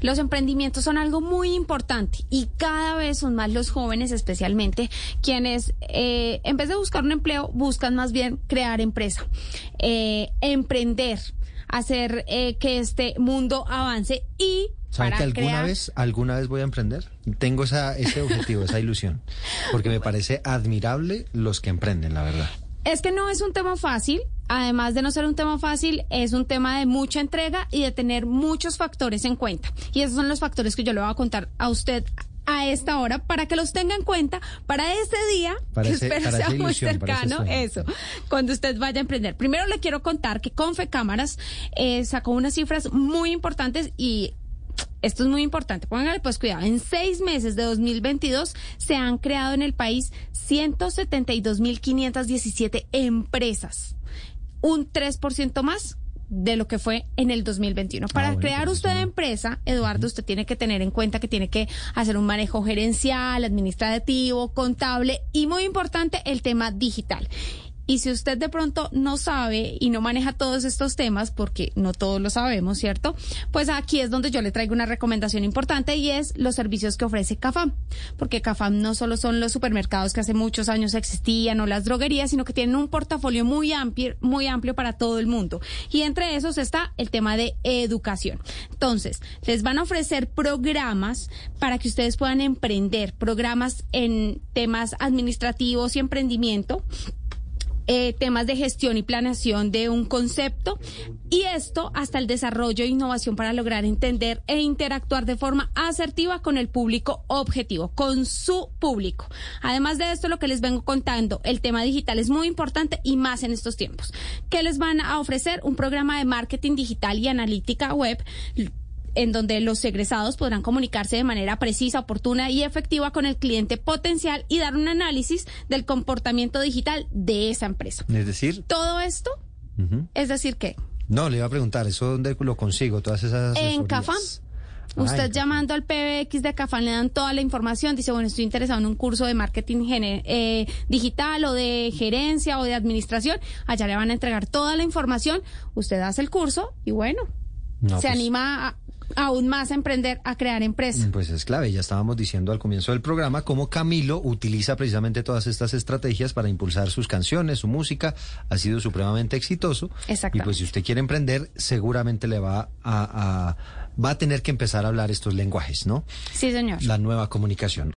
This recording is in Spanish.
Los emprendimientos son algo muy importante y cada vez son más los jóvenes especialmente quienes eh, en vez de buscar un empleo buscan más bien crear empresa, eh, emprender, hacer eh, que este mundo avance y ¿Sabe para que alguna crear- vez, alguna vez voy a emprender? Tengo esa, ese objetivo, esa ilusión. Porque me parece admirable los que emprenden, la verdad. Es que no es un tema fácil, además de no ser un tema fácil, es un tema de mucha entrega y de tener muchos factores en cuenta. Y esos son los factores que yo le voy a contar a usted a esta hora para que los tenga en cuenta para ese día Para que espero sea muy cercano, eso, cuando usted vaya a emprender. Primero le quiero contar que Confecámaras eh, sacó unas cifras muy importantes y esto es muy importante. Pónganle pues cuidado. En seis meses de 2022 se han creado en el país 172.517 empresas. Un 3% más de lo que fue en el 2021. Para Ah, bueno, crear pues usted empresa, Eduardo, usted tiene que tener en cuenta que tiene que hacer un manejo gerencial, administrativo, contable y muy importante el tema digital. Y si usted de pronto no sabe y no maneja todos estos temas, porque no todos lo sabemos, ¿cierto? Pues aquí es donde yo le traigo una recomendación importante y es los servicios que ofrece CAFAM. Porque CAFAM no solo son los supermercados que hace muchos años existían o las droguerías, sino que tienen un portafolio muy amplio, muy amplio para todo el mundo. Y entre esos está el tema de educación. Entonces, les van a ofrecer programas para que ustedes puedan emprender, programas en temas administrativos y emprendimiento eh, temas de gestión y planeación de un concepto y esto hasta el desarrollo e innovación para lograr entender e interactuar de forma asertiva con el público objetivo, con su público. Además de esto, lo que les vengo contando, el tema digital es muy importante y más en estos tiempos. ¿Qué les van a ofrecer? Un programa de marketing digital y analítica web en donde los egresados podrán comunicarse de manera precisa, oportuna y efectiva con el cliente potencial y dar un análisis del comportamiento digital de esa empresa. Es decir, Todo esto, es decir, que no, le iba a preguntar, ¿eso dónde lo consigo? Todas esas en asesorías? Cafam, Ah, usted en llamando al PBX de Cafam le dan toda la información, dice, bueno, estoy interesado en un curso de marketing eh, digital o de gerencia o de administración, allá le van a entregar toda la información, usted hace el curso y bueno, No, se pues- anima a- aún más a emprender, a crear empresa. Pues es clave, ya estábamos diciendo al comienzo del programa cómo Camilo utiliza precisamente todas estas estrategias para impulsar sus canciones, su música, ha sido supremamente exitoso. Exactamente. Y pues si usted quiere emprender, seguramente le va a, a- va a tener que empezar a hablar estos lenguajes, ¿no? Sí, señor. La nueva comunicación.